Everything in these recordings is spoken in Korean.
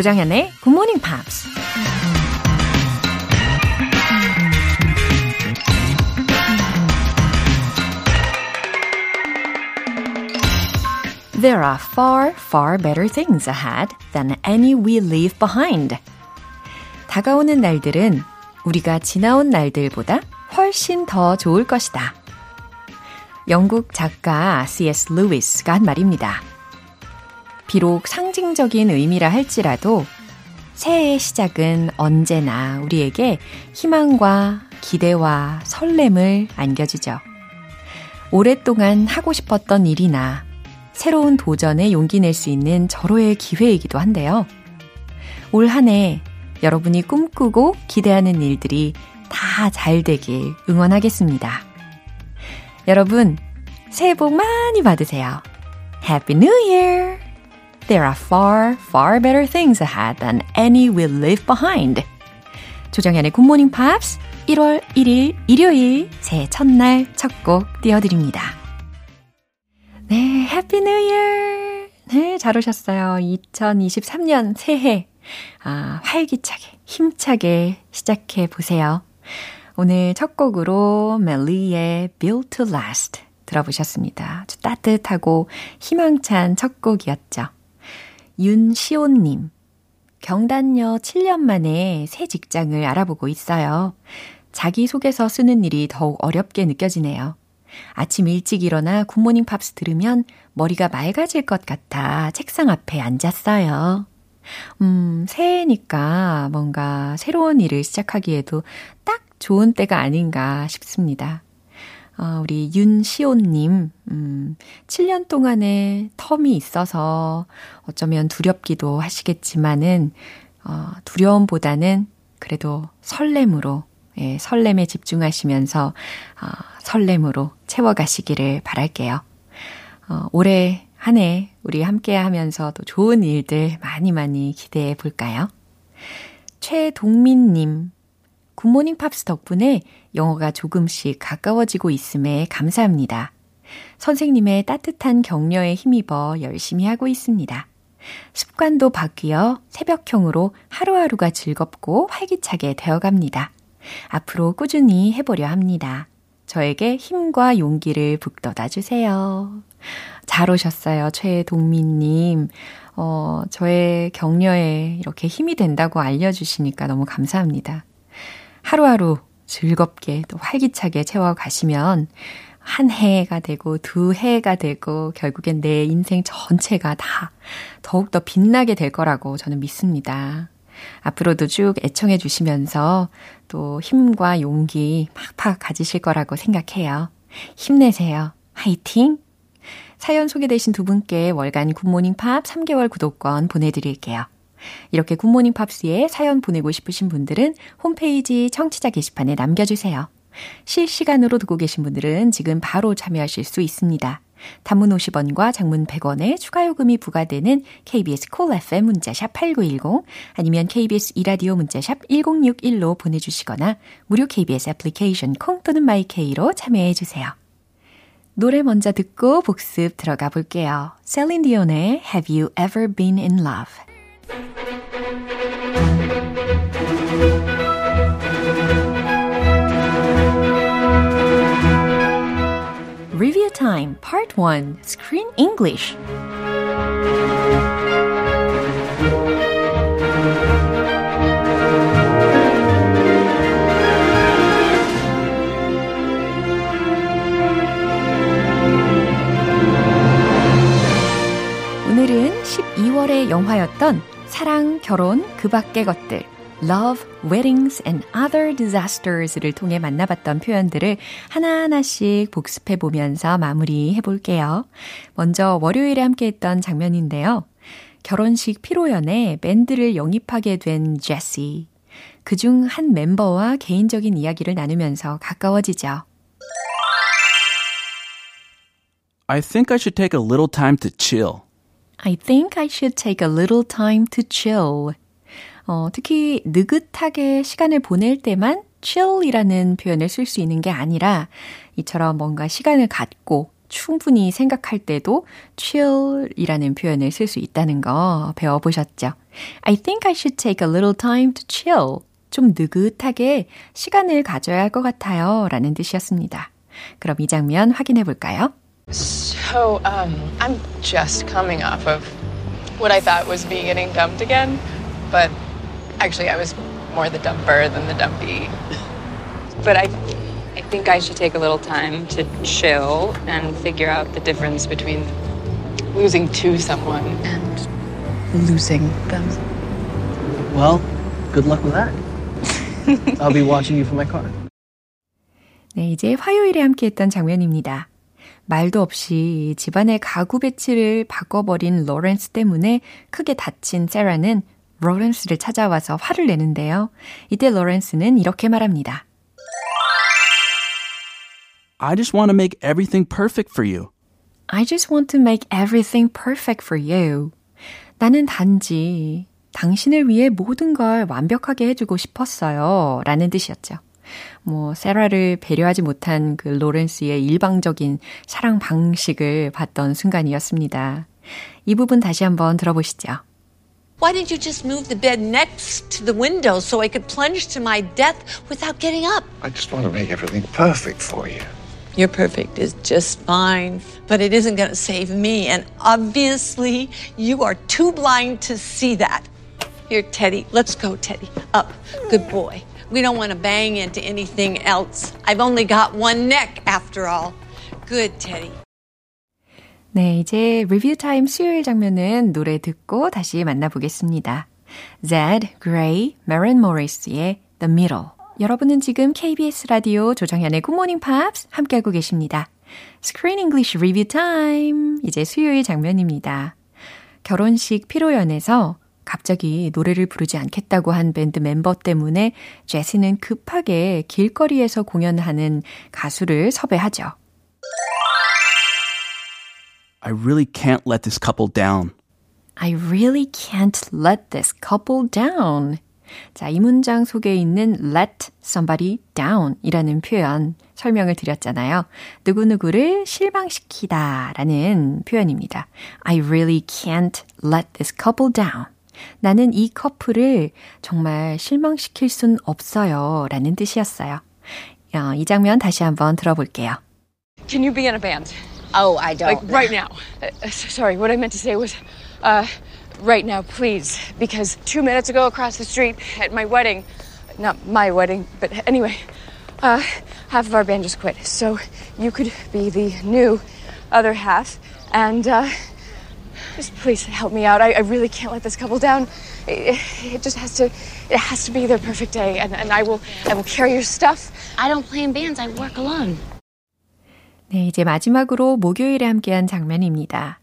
조장현의 Good Morning Pops. There are far, far better things ahead than any we leave behind. 다가오는 날들은 우리가 지나온 날들보다 훨씬 더 좋을 것이다. 영국 작가 C.S. 루이스가 한 말입니다. 비록 상징적인 의미라 할지라도 새해의 시작은 언제나 우리에게 희망과 기대와 설렘을 안겨주죠. 오랫동안 하고 싶었던 일이나 새로운 도전에 용기 낼 수 있는 절호의 기회이기도 한데요. 올 한 해 여러분이 꿈꾸고 기대하는 일들이 다 잘 되길 응원하겠습니다. 여러분, 새해 복 많이 받으세요. Happy New Year! There are far, far better things ahead than any we leave behind. 조정현의 굿모닝 팝스 1월 1일 일요일 새해 첫날 첫 곡 띄워드립니다. 네, Happy New Year! 네, 잘 오셨어요. 2023년 새해. 아, 활기차게, 힘차게 시작해 보세요. 오늘 첫 곡으로 멜리의 Built to Last 들어보셨습니다. 아주 따뜻하고 희망찬 첫 곡이었죠. 윤시온님, 경단녀 7년 만에 새 직장을 알아보고 있어요. 자기소개서 쓰는 일이 더욱 어렵게 느껴지네요. 아침 일찍 일어나 굿모닝 팝스 들으면 머리가 맑아질 것 같아 책상 앞에 앉았어요. 음, 새해니까 뭔가 새로운 일을 시작하기에도 딱 좋은 때가 아닌가 싶습니다. 어, 우리 윤시온님, 음, 7년 동안의 텀이 있어서 어쩌면 두렵기도 하시겠지만은, 어, 두려움보다는 그래도 설렘으로 예, 설렘에 집중하시면서 어, 설렘으로 채워가시기를 바랄게요. 어, 올해 한 해 우리 함께 하면서 도 좋은 일들 많이 많이 기대해 볼까요? 최동민님, 굿모닝 팝스 덕분에 영어가 조금씩 가까워지고 있음에 감사합니다. 선생님의 따뜻한 격려에 힘입어 열심히 하고 있습니다. 습관도 바뀌어 새벽형으로 하루하루가 즐겁고 활기차게 되어갑니다. 앞으로 꾸준히 해보려 합니다. 저에게 힘과 용기를 북돋아 주세요. 잘 오셨어요, 최동민님. 어, 저의 격려에 이렇게 힘이 된다고 알려주시니까 너무 감사합니다. 하루하루 즐겁게 또 활기차게 채워가시면 한 해가 되고 두 해가 되고 결국엔 내 인생 전체가 다 더욱더 빛나게 될 거라고 저는 믿습니다. 앞으로도 쭉 애청해 주시면서 또 힘과 용기 팍팍 가지실 거라고 생각해요. 힘내세요. 화이팅! 사연 소개되신 두 분께 월간 굿모닝 팝 3개월 구독권 보내드릴게요. 이렇게 굿모닝 팝스에 사연 보내고 싶으신 분들은 홈페이지 청취자 게시판에 남겨주세요. 실시간으로 듣고 계신 분들은 지금 바로 참여하실 수 있습니다. 단문 50원과 장문 100원의 추가 요금이 부과되는 KBS 콜 cool FM 문자샵 8910 아니면 KBS 이라디오 문자샵 1061로 보내주시거나 무료 KBS 애플리케이션 콩 또는 my K로 참여해 주세요. 노래 먼저 듣고 복습 들어가 볼게요. 셀린 디온의 Have You Ever Been in Love Review Time Part 1 Screen English 오늘은 12월의 영화였던 사랑, 결혼, 그 밖의 것들 love, weddings and other disasters를 통해 만나봤던 표현들을 하나하나씩 복습해 보면서 마무리해 볼게요. 먼저 월요일에 함께 했던 장면인데요. 결혼식 피로연에 밴드를 영입하게 된 제시. 그중 한 멤버와 개인적인 이야기를 나누면서 가까워지죠. I think I should take a little time to chill. I think I should take a little time to chill. 어, 특히 느긋하게 시간을 보낼 때만 chill이라는 표현을 쓸 수 있는 게 아니라 이처럼 뭔가 시간을 갖고 충분히 생각할 때도 chill이라는 표현을 쓸 수 있다는 거 배워보셨죠? I think I should take a little time to chill. 좀 느긋하게 시간을 가져야 할 것 같아요. 라는 뜻이었습니다. 그럼 이 장면 확인해 볼까요? So, um, I'm just coming off of what I thought was me getting dumped again, but actually I was more the dumper than the dumpy. But I I think I should take a little time to chill and figure out the difference between losing to someone and losing them. Well, good luck with that. I'll be watching you from my car. 네, 이제 화요일에 함께했던 장면입니다. 말도 없이 집안의 가구 배치를 바꿔버린 로렌스 때문에 크게 다친 세라는 로렌스를 찾아와서 화를 내는데요. 이때 로렌스는 이렇게 말합니다. I just want to make everything perfect for you. I just want to make everything perfect for you. 나는 단지 당신을 위해 모든 걸 완벽하게 해주고 싶었어요. 라는 뜻이었죠. 뭐, 세라를 배려하지 못한 그 로렌스의 일방적인 사랑 방식을 봤던 순간이었습니다. 이 부분 다시 한번 들어보시죠. Why didn't you just move the bed next to the window so I could plunge to my death without getting up? I just want to make everything perfect for you. You're perfect is just fine, but it isn't going to save me. And obviously, you are too blind to see that. Here, Teddy. Let's go, Teddy. Up. Good boy. We don't want to bang into anything else. I've only got one neck after all. Good, Teddy. 네, 이제 리뷰 타임 수요일 장면은 노래 듣고 다시 만나보겠습니다. Zed, Gray, Maren Morris의 The Middle. 여러분은 지금 KBS 라디오 조정현의 Good Morning Pops 함께하고 계십니다. Screen English Review Time. 이제 수요일 장면입니다. 결혼식 피로연에서 갑자기 노래를 부르지 않겠다고 한 밴드 멤버 때문에 제시는 급하게 길거리에서 공연하는 가수를 섭외하죠. I really can't let this couple down. I really can't let this couple down. 자, 이 문장 속에 있는 let somebody down 이라는 표현 설명을 드렸잖아요. 누구누구를 실망시키다 라는 표현입니다. I really can't let this couple down. 나는 이 커플을 정말 실망시킬 순 없어요 라는 뜻이었어요. 어, 이 장면 다시 한번 들어볼게요. Can you be in a band? Oh, I don't. Like right now. Uh, sorry, what I meant to say was, uh, right now, please. Because two minutes ago across the street at my wedding, not my wedding, but anyway, uh, half of our band just quit. So you could be the new other half. And uh, just please help me out. I, I, really can't let this couple down. It, it, just has to, it has to be their perfect day. And, and I will, I will carry your stuff. I don't play in bands. I work alone. 네, 이제 마지막으로 목요일에 함께한 장면입니다.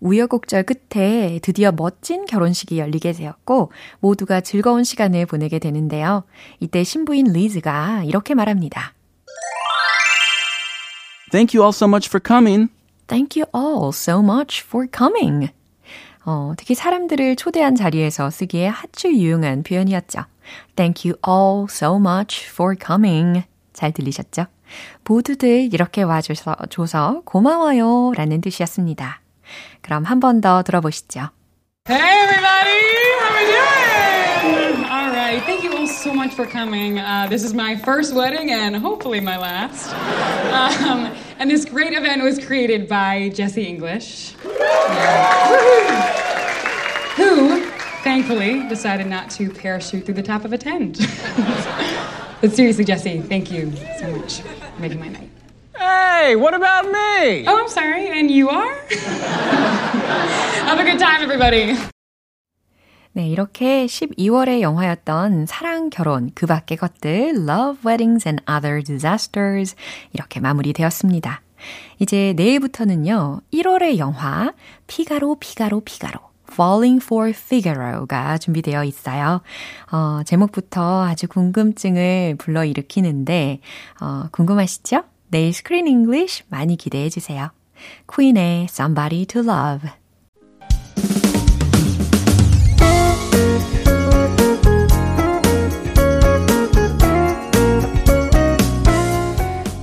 우여곡절 끝에 드디어 멋진 결혼식이 열리게 되었고 모두가 즐거운 시간을 보내게 되는데요. 이때 신부인 리즈가 이렇게 말합니다. Thank you all so much for coming. Thank you all so much for coming. 어, 특히 사람들을 초대한 자리에서 쓰기에 아주 유용한 표현이었죠. Thank you all so much for coming. 잘 들리셨죠? 모두들 이렇게 와줘서 줘서 고마워요 라는 뜻이었습니다. 그럼 한 번 더 들어보시죠. Hey everybody! How are we doing? All right, thank you all so much for coming. Uh, this is my first wedding and hopefully my last. Um, and this great event was created by Jesse English, who thankfully decided not to parachute through the top of a tent. but seriously, Jesse, thank you so much for making my night. Hey, what about me? Oh, I'm sorry, and you are? Have a good time, everybody. 네, 이렇게 12월의 영화였던 사랑, 결혼, 그 밖의 것들, Love, Weddings and Other Disasters 이렇게 마무리되었습니다. 이제 내일부터는요, 1월의 영화 피가로, 피가로, 피가로 Falling for Figaro가 준비되어 있어요. 어, 제목부터 아주 궁금증을 불러일으키는데 어, 궁금하시죠? 내일 Screen English 많이 기대해 주세요. 퀸의 Somebody to Love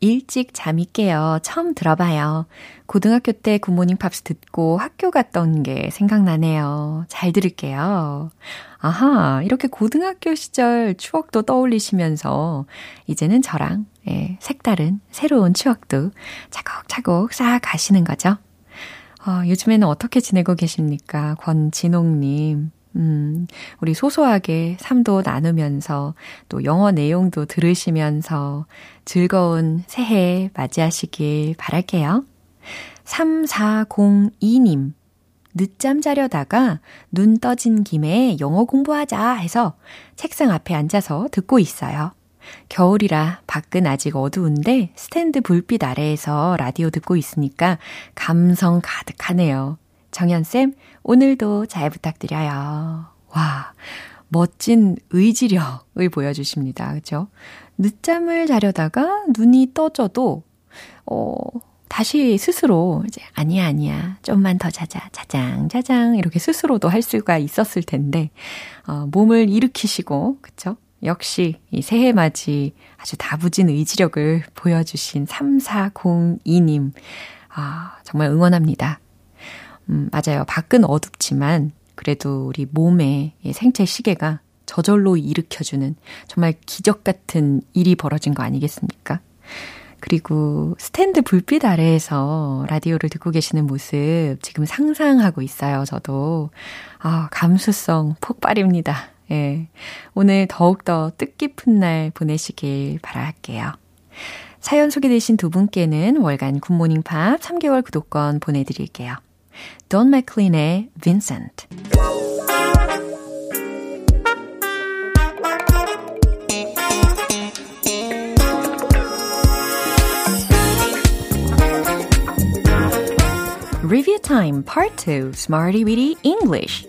일찍 잠이 깨요. 처음 들어봐요. 고등학교 때 굿모닝 팝스 듣고 학교 갔던 게 생각나네요. 잘 들을게요. 아하, 이렇게 고등학교 시절 추억도 떠올리시면서 이제는 저랑 예, 색다른 새로운 추억도 차곡차곡 쌓아 가시는 거죠. 어, 요즘에는 어떻게 지내고 계십니까? 권진옥님. 음, 우리 소소하게 삶도 나누면서 또 영어 내용도 들으시면서 즐거운 새해 맞이하시길 바랄게요. 3402님. 늦잠 자려다가 눈 떠진 김에 영어 공부하자 해서 책상 앞에 앉아서 듣고 있어요. 겨울이라 밖은 아직 어두운데 스탠드 불빛 아래에서 라디오 듣고 있으니까 감성 가득하네요. 정연쌤, 오늘도 잘 부탁드려요. 와, 멋진 의지력을 보여주십니다. 그죠? 늦잠을 자려다가 눈이 떠져도, 어, 다시 스스로 이제 아니야 아니야 좀만 더 자자 자장 자장 이렇게 스스로도 할 수가 있었을 텐데 어, 몸을 일으키시고 그쵸? 역시 이 새해 맞이 아주 다부진 의지력을 보여주신 3402님 아 정말 응원합니다. 음, 맞아요. 밖은 어둡지만 그래도 우리 몸의 생체 시계가 저절로 일으켜주는 정말 기적 같은 일이 벌어진 거 아니겠습니까? 그리고 스탠드 불빛 아래에서 라디오를 듣고 계시는 모습 지금 상상하고 있어요, 저도. 아, 감수성 폭발입니다. 예. 오늘 더욱더 뜻깊은 날 보내시길 바랄게요. 사연 소개되신 두 분께는 월간 굿모닝 팝 3개월 구독권 보내드릴게요. Don McLean의 Vincent. Review Time Part 2 Smarty Weedy English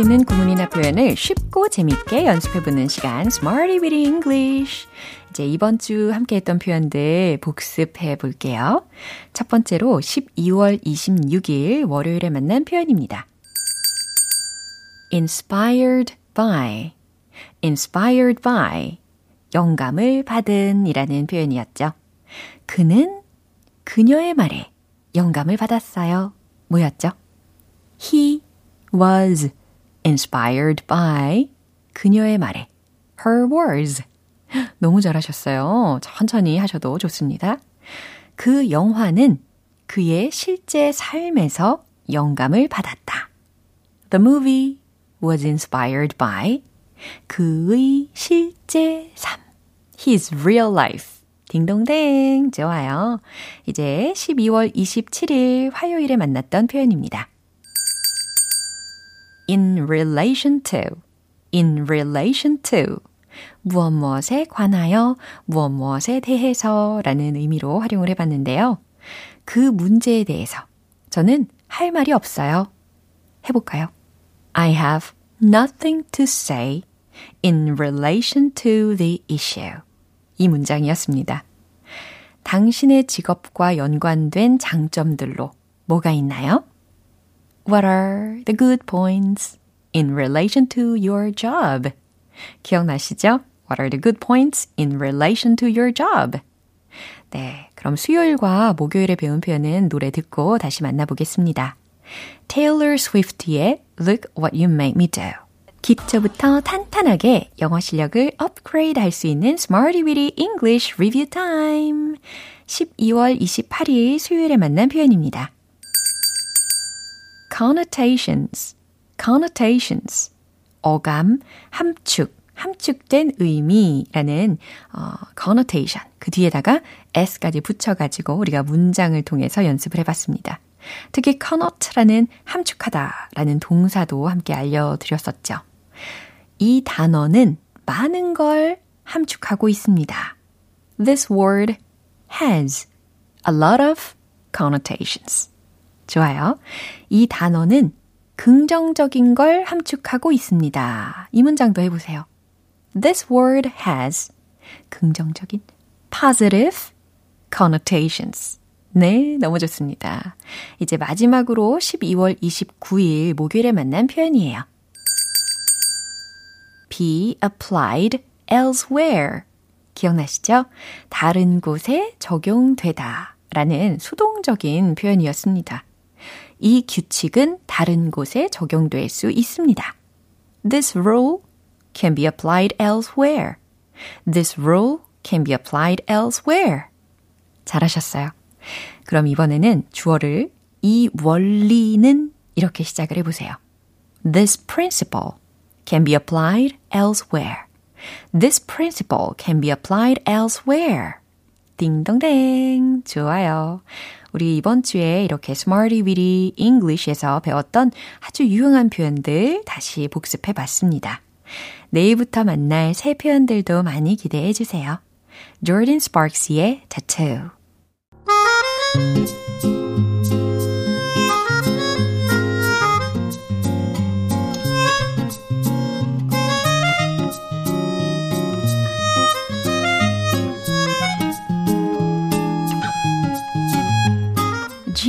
수 있는 구문이나 표현을 쉽고 재밌게 연습해보는 시간 Smarty Weedy English 이제 이번 주 함께 했던 표현들 복습해 볼게요. 첫 번째로 12월 26일 월요일에 만난 표현입니다. inspired by, inspired by, 영감을 받은 이라는 표현이었죠. 그는 그녀의 말에 영감을 받았어요. 뭐였죠? He was inspired by 그녀의 말에 her words. 너무 잘하셨어요. 천천히 하셔도 좋습니다. 그 영화는 그의 실제 삶에서 영감을 받았다. The movie was inspired by 그의 실제 삶. His real life. 딩동댕. 좋아요. 이제 12월 27일 화요일에 만났던 표현입니다. In relation to. in relation to. 무엇 무엇에 관하여, 무엇 무엇에 대해서 라는 의미로 활용을 해봤는데요. 그 문제에 대해서 저는 할 말이 없어요. 해볼까요? I have nothing to say in relation to the issue. 이 문장이었습니다. 당신의 직업과 연관된 장점들로 뭐가 있나요? What are the good points in relation to your job? 기억나시죠? What are the good points in relation to your job? 네, 그럼 수요일과 목요일에 배운 표현은 노래 듣고 다시 만나보겠습니다. Taylor Swift의 Look What You Made Me Do. 기초부터 탄탄하게 영어 실력을 업그레이드 할 수 있는 Smarty Weedy English Review Time. 12월 28일 수요일에 만난 표현입니다. Connotations, connotations. 어감, 함축, 함축된 의미라는 어, connotation. 그 뒤에다가 s까지 붙여가지고 우리가 문장을 통해서 연습을 해봤습니다. 특히 connot라는 함축하다라는 동사도 함께 알려드렸었죠. 이 단어는 많은 걸 함축하고 있습니다. This word has a lot of connotations. 좋아요. 이 단어는 긍정적인 걸 함축하고 있습니다. 이 문장도 해보세요. This word has 긍정적인 positive connotations. 네, 너무 좋습니다. 이제 마지막으로 12월 29일 목요일에 만난 표현이에요. be applied elsewhere. 기억나시죠? 다른 곳에 적용되다 라는 수동적인 표현이었습니다. 이 규칙은 다른 곳에 적용될 수 있습니다. This rule can be applied elsewhere. This rule can be applied elsewhere. 잘하셨어요. 그럼 이번에는 주어를 이 원리는 이렇게 시작을 해보세요. This principle can be applied elsewhere. This principle can be applied elsewhere. 딩동댕. 좋아요. 우리 이번 주에 이렇게 Smarty Weedy English에서 배웠던 아주 유용한 표현들 다시 복습해 봤습니다. 내일부터 만날 새 표현들도 많이 기대해 주세요. Jordan Sparks의 Tattoo.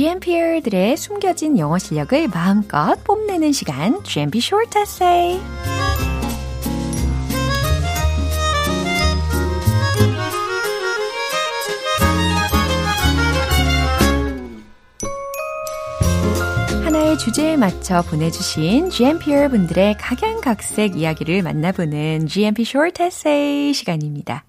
GMPR들의 숨겨진 영어 실력을 마음껏 뽐내는 시간, GMP Short Essay. 하나의 주제에 맞춰 보내주신 GMPR 분들의 각양각색 이야기를 만나보는 GMP Short Essay 시간입니다.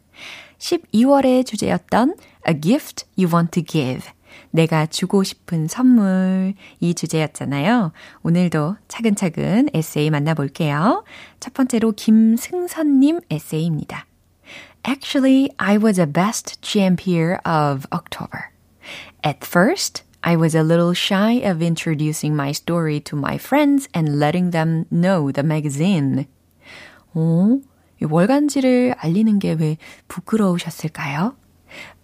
12월의 주제였던 A Gift You Want to Give. 내가 주고 싶은 선물 이 주제였잖아요. 오늘도 차근차근 에세이 만나볼게요. 첫 번째로 김승선님 에세이입니다. Actually, I was a best GMPer of October. At first, I was a little shy of introducing my story to my friends and letting them know the magazine. 오, 월간지를 알리는 게 왜 부끄러우셨을까요?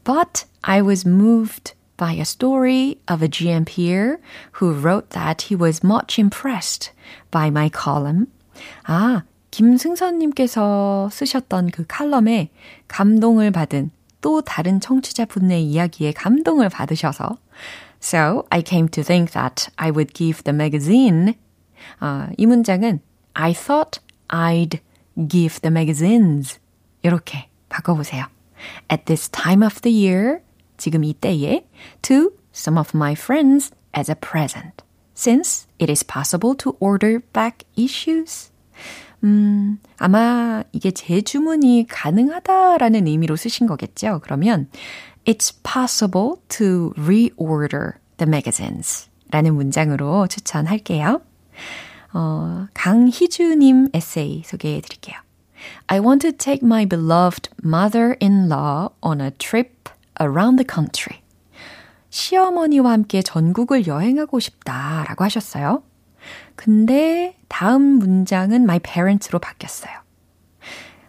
But I was moved by a story of a GM peer who wrote that he was much impressed by my column. 아, 김승선님께서 쓰셨던 그 칼럼에 감동을 받은 또 다른 청취자분의 이야기에 감동을 받으셔서 So I came to think that I would give the magazine. 아, 이 문장은 I thought I'd give the magazines. 이렇게 바꿔보세요. At this time of the year, 지금 이때에 to some of my friends as a present, since it is possible to order back issues. 음, 아마 이게 재주문이 가능하다라는 의미로 쓰신 거겠죠. 그러면 It's possible to reorder the magazines 라는 문장으로 추천할게요. 어, 강희주님 에세이 소개해 드릴게요. I want to take my beloved mother-in-law on a trip around the country. 시어머니와 함께 전국을 여행하고 싶다 라고 하셨어요. 근데 다음 문장은 my parents로 바뀌었어요.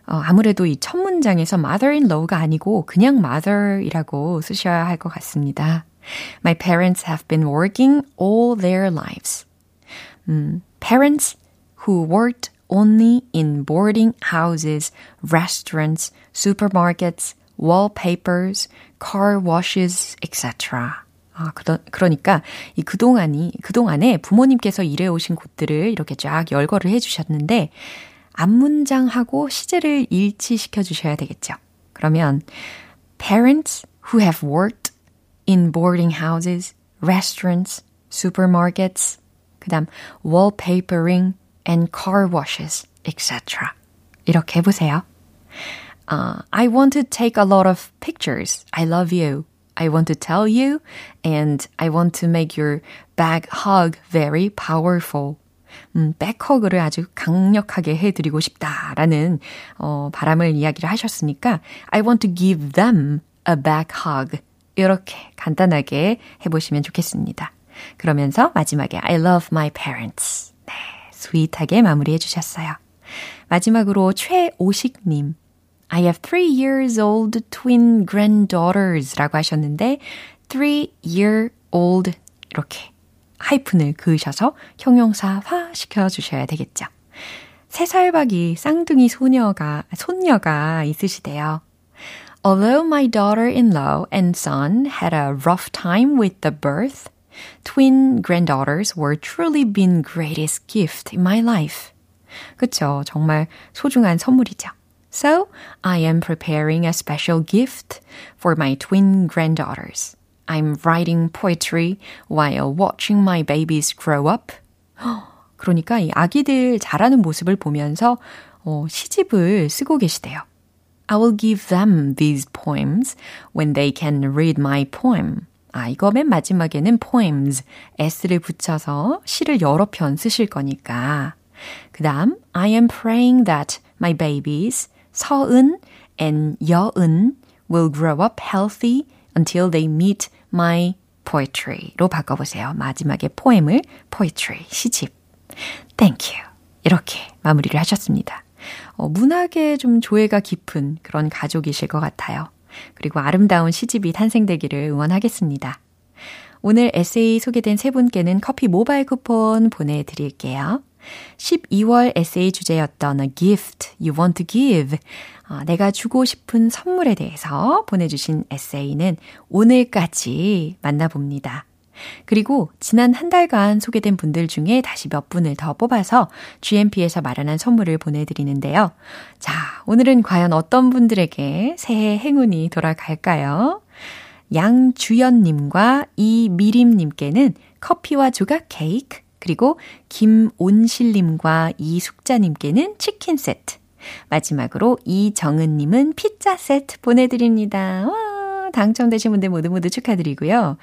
어, 아무래도 이 첫 문장에서 mother-in-law가 아니고 그냥 mother이라고 쓰셔야 할 것 같습니다. My parents have been working all their lives. 음, parents who worked only in boarding houses, restaurants, supermarkets, wallpapers, car washes, etc. 아, 그러, 그러니까 이 그동안이, 그동안에 부모님께서 일해 오신 곳들을 이렇게 쫙 열거를 해 주셨는데, 앞문장하고 시제를 일치시켜 주셔야 되겠죠. 그러면, parents who have worked in boarding houses, restaurants, supermarkets, 그 다음, wallpapering and car washes, etc. 이렇게 해 보세요. Uh, I want to take a lot of pictures. I love you. I want to tell you, and I want to make your back hug very powerful. 음, 백허그를 아주 강력하게 해드리고 싶다라는 어, 바람을 이야기를 하셨으니까 I want to give them a back hug 이렇게 간단하게 해보시면 좋겠습니다. 그러면서 마지막에 I love my parents. 네, 스윗하게 마무리해 주셨어요. 마지막으로 최오식님. I have three years old twin granddaughters 라고 하셨는데, three year old 이렇게 하이픈을 그으셔서 형용사화 시켜주셔야 되겠죠. 세 살박이 쌍둥이 소녀가, 손녀가 있으시대요. Although my daughter-in-law and son had a rough time with the birth, twin granddaughters were truly been greatest gift in my life. 그쵸. 정말 소중한 선물이죠. So, I am preparing a special gift for my twin granddaughters. I'm writing poetry while watching my babies grow up. 그러니까 이 아기들 자라는 모습을 보면서 어, 시집을 쓰고 계시대요. I will give them these poems when they can read my poem. 아, 이거 맨 마지막에는 poems, s를 붙여서 시를 여러 편 쓰실 거니까. 그 다음, I am praying that my babies, 서은 and 여은, will grow up healthy until they meet my poetry로 바꿔보세요. 마지막에 poem을 poetry, 시집. Thank you. 이렇게 마무리를 하셨습니다. 어, 문학에 좀 조예가 깊은 그런 가족이실 것 같아요. 그리고 아름다운 시집이 탄생되기를 응원하겠습니다. 오늘 에세이 소개된 세 분께는 커피 모바일 쿠폰 보내드릴게요. 12월 에세이 주제였던 A gift you want to give. 어, 내가 주고 싶은 선물에 대해서 보내주신 에세이는 오늘까지 만나봅니다. 그리고 지난 한 달간 소개된 분들 중에 다시 몇 분을 더 뽑아서 GMP에서 마련한 선물을 보내드리는데요. 자, 오늘은 과연 어떤 분들에게 새해 행운이 돌아갈까요? 양주연님과 이미림님께는 커피와 조각 케이크, 그리고 김온실님과 이숙자님께는 치킨 세트, 마지막으로 이정은님은 피자 세트 보내드립니다. 와, 당첨되신 분들 모두 모두 축하드리고요.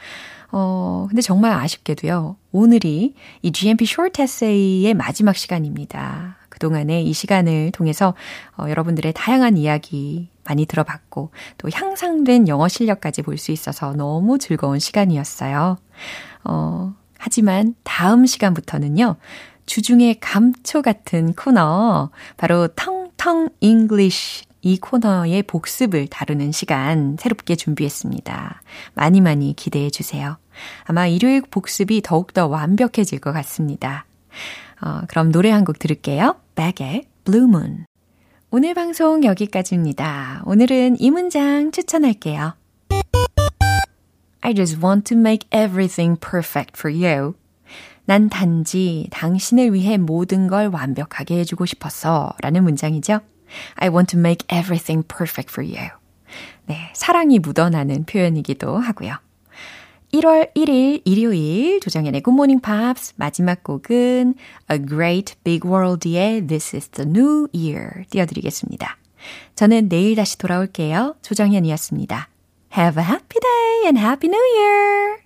어, 근데 정말 아쉽게도요. 오늘이 이 GMP Short Essay의 마지막 시간입니다. 그동안에 이 시간을 통해서 어, 여러분들의 다양한 이야기 많이 들어봤고 또 향상된 영어 실력까지 볼 수 있어서 너무 즐거운 시간이었어요. 어, 하지만 다음 시간부터는요. 주중에 감초 같은 코너 바로 텅텅 English 이 코너의 복습을 다루는 시간 새롭게 준비했습니다. 많이 많이 기대해 주세요. 아마 일요일 복습이 더욱더 완벽해질 것 같습니다. 어, 그럼 노래 한 곡 들을게요. Beck의 Blue Moon. 오늘 방송 여기까지입니다. 오늘은 이 문장 추천할게요. I just want to make everything perfect for you. 난 단지 당신을 위해 모든 걸 완벽하게 해주고 싶었어. 라는 문장이죠. I want to make everything perfect for you. 네, 사랑이 묻어나는 표현이기도 하고요. 1월 1일 일요일 조정현의 Good Morning Pops 마지막 곡은 A Great Big World의 This is the New Year 띄워드리겠습니다. 저는 내일 다시 돌아올게요. 조정현이었습니다. Have a happy day and happy new year!